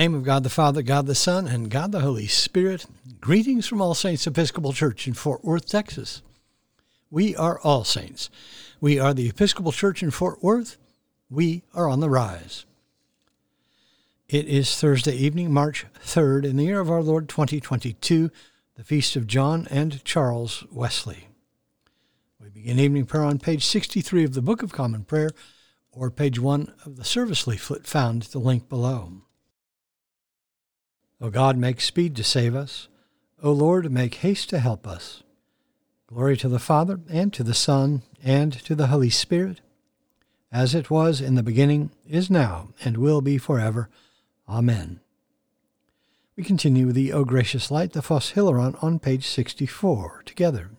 name of God the Father, God the Son, and God the Holy Spirit. Greetings from All Saints Episcopal Church in Fort Worth, Texas. We are All Saints. We are the Episcopal Church in Fort Worth. We are on the rise. It is Thursday evening, March 3rd, in the year of our Lord 2022, the feast of John and Charles Wesley. We begin evening prayer on page 63 of the Book of Common Prayer, or page 1 of the service leaflet found at the link below. O God, make speed to save us. O Lord, make haste to help us. Glory to the Father, and to the Son, and to the Holy Spirit, as it was in the beginning, is now, and will be forever. Amen. We continue with the O Gracious Light, the Phos Hilaron, on page 64, together.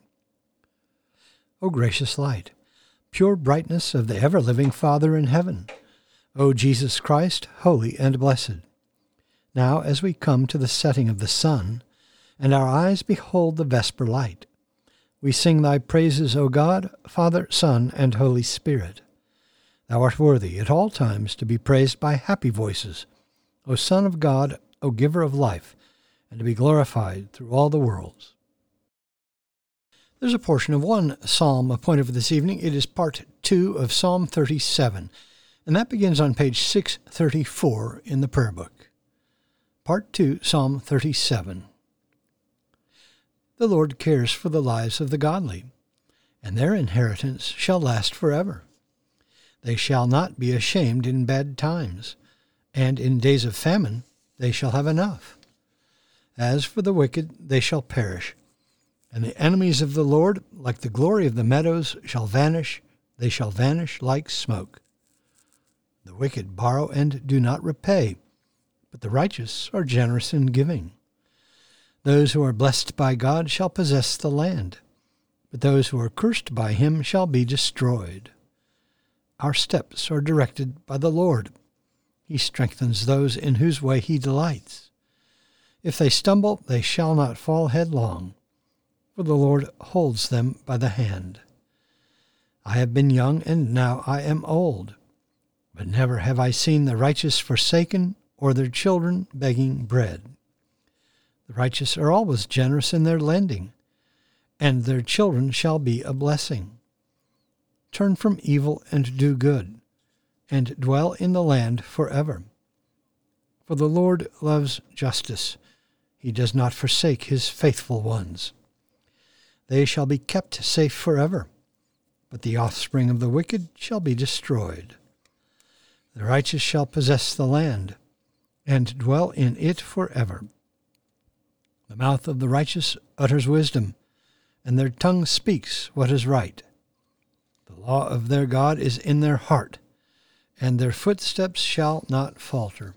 O gracious light, pure brightness of the ever living Father in heaven, O Jesus Christ, holy and blessed. Now, as we come to the setting of the sun, and our eyes behold the vesper light, we sing thy praises, O God, Father, Son, and Holy Spirit. Thou art worthy at all times to be praised by happy voices, O Son of God, O Giver of life, and to be glorified through all the worlds. There's a portion of one psalm appointed for this evening. It is part two of Psalm 37, and that begins on page 634 in the prayer book. Part 2, Psalm 37. The Lord cares for the lives of the godly, and their inheritance shall last forever. They shall not be ashamed in bad times, and in days of famine they shall have enough. As for the wicked, they shall perish, and the enemies of the Lord, like the glory of the meadows, shall vanish, they shall vanish like smoke. The wicked borrow and do not repay but the righteous are generous in giving. Those who are blessed by God shall possess the land, but those who are cursed by him shall be destroyed. Our steps are directed by the Lord. He strengthens those in whose way he delights. If they stumble, they shall not fall headlong, for the Lord holds them by the hand. I have been young, and now I am old, but never have I seen the righteous forsaken or their children begging bread. The righteous are always generous in their lending, and their children shall be a blessing. Turn from evil and do good, and dwell in the land forever. For the Lord loves justice. He does not forsake his faithful ones. They shall be kept safe forever, but the offspring of the wicked shall be destroyed. The righteous shall possess the land and dwell in it forever. The mouth of the righteous utters wisdom, and their tongue speaks what is right. The law of their God is in their heart, and their footsteps shall not falter.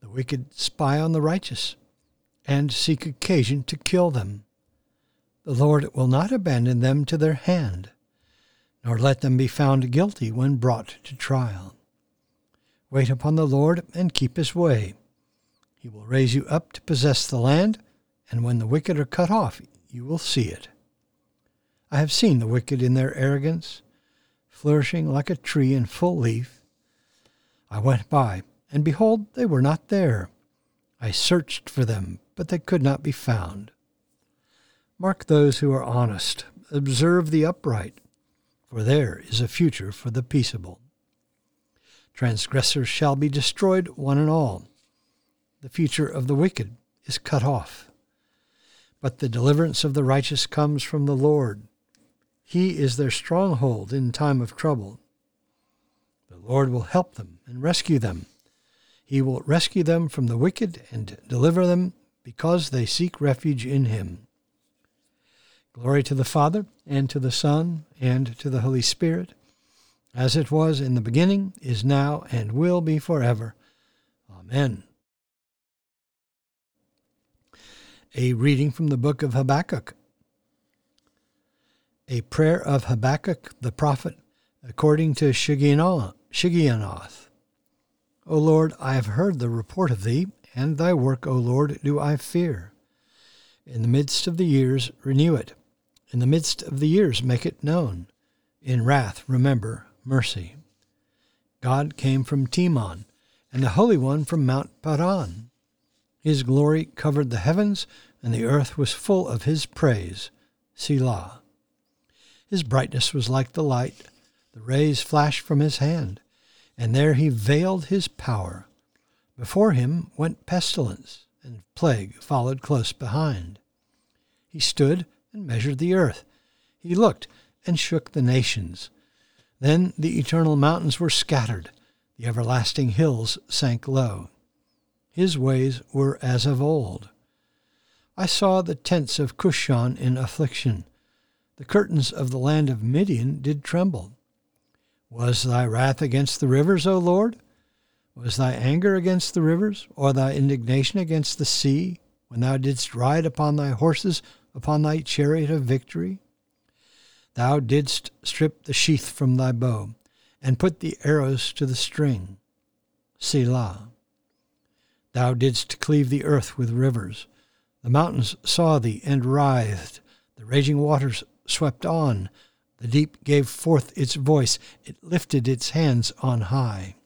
The wicked spy on the righteous, and seek occasion to kill them. The Lord will not abandon them to their hand, nor let them be found guilty when brought to trial. Wait upon the Lord and keep his way. He will raise you up to possess the land, and when the wicked are cut off, you will see it. I have seen the wicked in their arrogance, flourishing like a tree in full leaf. I went by, and behold, they were not there. I searched for them, but they could not be found. Mark those who are honest, observe the upright, for there is a future for the peaceable. Transgressors shall be destroyed, one and all. The future of the wicked is cut off. But the deliverance of the righteous comes from the Lord. He is their stronghold in time of trouble. The Lord will help them and rescue them. He will rescue them from the wicked and deliver them because they seek refuge in him. Glory to the Father, and to the Son, and to the Holy Spirit as it was in the beginning, is now, and will be forever. Amen. A reading from the book of Habakkuk. A prayer of Habakkuk the prophet according to Shigionoth. O Lord, I have heard the report of thee, and thy work, O Lord, do I fear. In the midst of the years, renew it. In the midst of the years, make it known. In wrath, remember mercy. God came from Teman and the Holy One from Mount Paran. His glory covered the heavens, and the earth was full of his praise. Selah. His brightness was like the light, the rays flashed from his hand, and there he veiled his power. Before him went pestilence, and plague followed close behind. He stood and measured the earth. He looked and shook the nations. Then the eternal mountains were scattered, the everlasting hills sank low. His ways were as of old. I saw the tents of Cushan in affliction. The curtains of the land of Midian did tremble. Was thy wrath against the rivers, O Lord? Was thy anger against the rivers, or thy indignation against the sea, when thou didst ride upon thy horses, upon thy chariot of victory? Thou didst strip the sheath from thy bow, and put the arrows to the string. Selah. Thou didst cleave the earth with rivers. The mountains saw thee and writhed. The raging waters swept on. The deep gave forth its voice. It lifted its hands on high.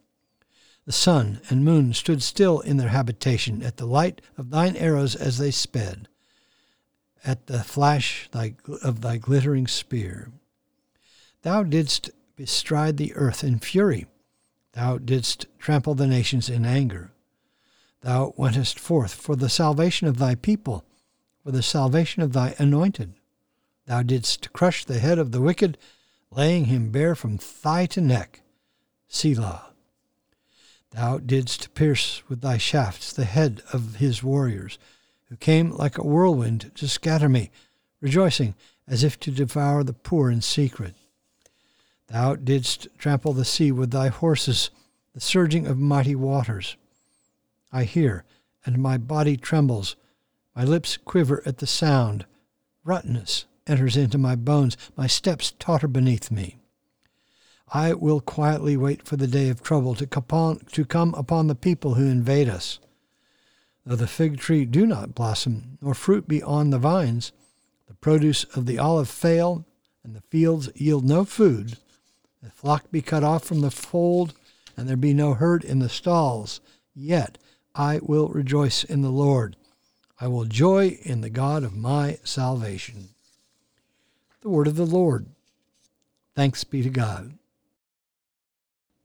The sun and moon stood still in their habitation at the light of thine arrows as they sped, at the flash of thy glittering spear. Thou didst bestride the earth in fury. Thou didst trample the nations in anger. Thou wentest forth for the salvation of thy people, for the salvation of thy anointed. Thou didst crush the head of the wicked, laying him bare from thigh to neck. Selah. Thou didst pierce with thy shafts the head of his warriors, who came like a whirlwind to scatter me, rejoicing as if to devour the poor in secret. Thou didst trample the sea with thy horses, the surging of mighty waters. I hear, and my body trembles. My lips quiver at the sound. Rottenness enters into my bones. My steps totter beneath me. I will quietly wait for the day of trouble to come upon the people who invade us. Though the fig tree do not blossom, nor fruit be on the vines, the produce of the olive fail, and the fields yield no food, the flock be cut off from the fold, and there be no herd in the stalls, yet I will rejoice in the Lord. I will joy in the God of my salvation. The word of the Lord. Thanks be to God.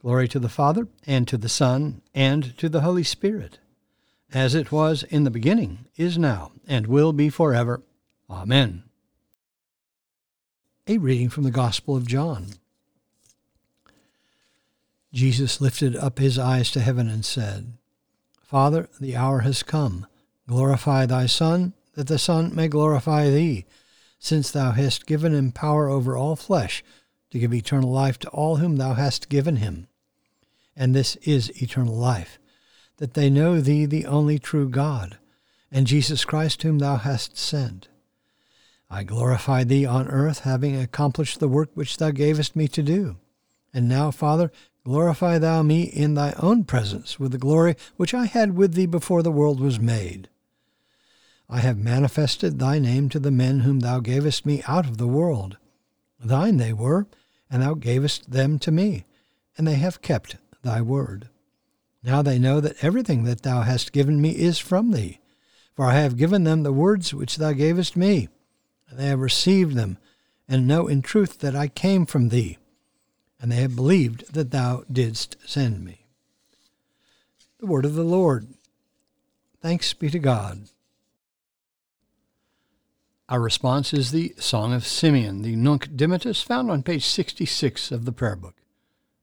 Glory to the Father, and to the Son, and to the Holy Spirit, as it was in the beginning, is now, and will be forever. Amen. A reading from the Gospel of John. Jesus lifted up his eyes to heaven and said, Father, the hour has come. Glorify thy Son, that the Son may glorify thee, since thou hast given him power over all flesh, to give eternal life to all whom thou hast given him. And this is eternal life, that they know thee the only true God, and Jesus Christ whom thou hast sent. I glorify thee on earth, having accomplished the work which thou gavest me to do. And now, Father, glorify thou me in thy own presence with the glory which I had with thee before the world was made. I have manifested thy name to the men whom thou gavest me out of the world. Thine they were, and thou gavest them to me, and they have kept thy word. Now they know that everything that thou hast given me is from thee, for I have given them the words which thou gavest me and they have received them, and know in truth that I came from thee. and they have believed that thou didst send me. The word of the Lord. Thanks be to God. Our response is the Song of Simeon, the Nunc Dimittis, found on page 66 of the Prayer Book.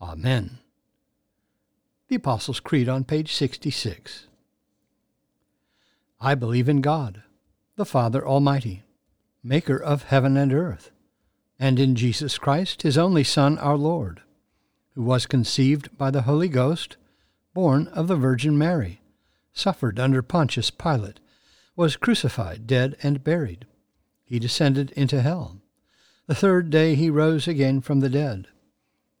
Amen. The Apostles' Creed on page 66. I believe in God, the Father Almighty, maker of heaven and earth and in Jesus Christ, his only Son, our Lord, who was conceived by the Holy Ghost, born of the Virgin Mary, suffered under Pontius Pilate, was crucified, dead, and buried. He descended into hell. The third day he rose again from the dead.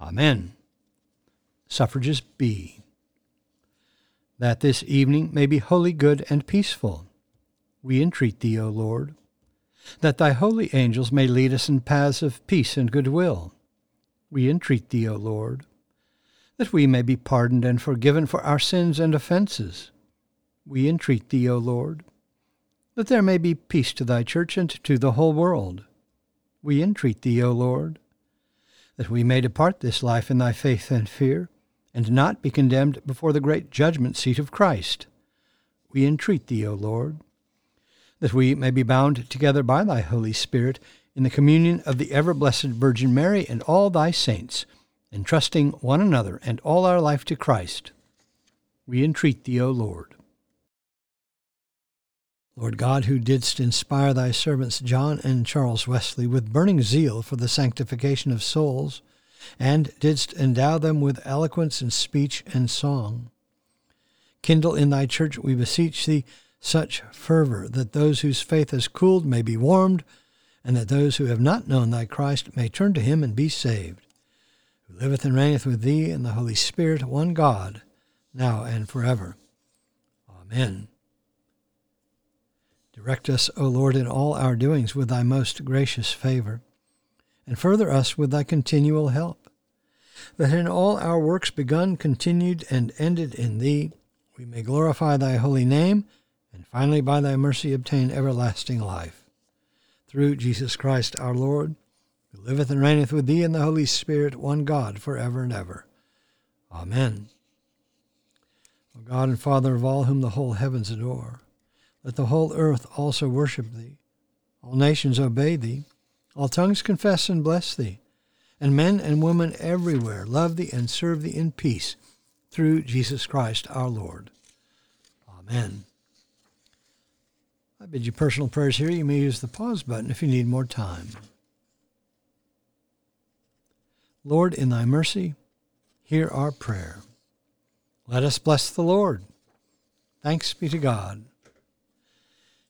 Amen. Suffrages B. That this evening may be wholly good and peaceful, we entreat thee, O Lord that thy holy angels may lead us in paths of peace and goodwill. We entreat thee, O Lord, that we may be pardoned and forgiven for our sins and offences. We entreat thee, O Lord, that there may be peace to thy church and to the whole world. We entreat thee, O Lord, that we may depart this life in thy faith and fear, and not be condemned before the great judgment seat of Christ. We entreat thee, O Lord that we may be bound together by thy Holy Spirit in the communion of the ever blessed Virgin Mary and all thy saints, entrusting one another and all our life to Christ. We entreat thee, O Lord. Lord God, who didst inspire thy servants John and Charles Wesley with burning zeal for the sanctification of souls, and didst endow them with eloquence in speech and song, kindle in thy church, we beseech thee, such fervor that those whose faith has cooled may be warmed, and that those who have not known thy Christ may turn to him and be saved, who liveth and reigneth with thee in the Holy Spirit, one God, now and forever. Amen. Direct us, O Lord, in all our doings with thy most gracious favor, and further us with thy continual help, that in all our works begun, continued, and ended in thee, we may glorify thy holy name and finally by thy mercy obtain everlasting life. Through Jesus Christ our Lord, who liveth and reigneth with thee in the Holy Spirit, one God, for ever and ever. Amen. O God and Father of all whom the whole heavens adore, let the whole earth also worship thee, all nations obey thee, all tongues confess and bless thee, and men and women everywhere love thee and serve thee in peace, through Jesus Christ our Lord. Amen. I bid you personal prayers here. You may use the pause button if you need more time. Lord, in thy mercy, hear our prayer. Let us bless the Lord. Thanks be to God.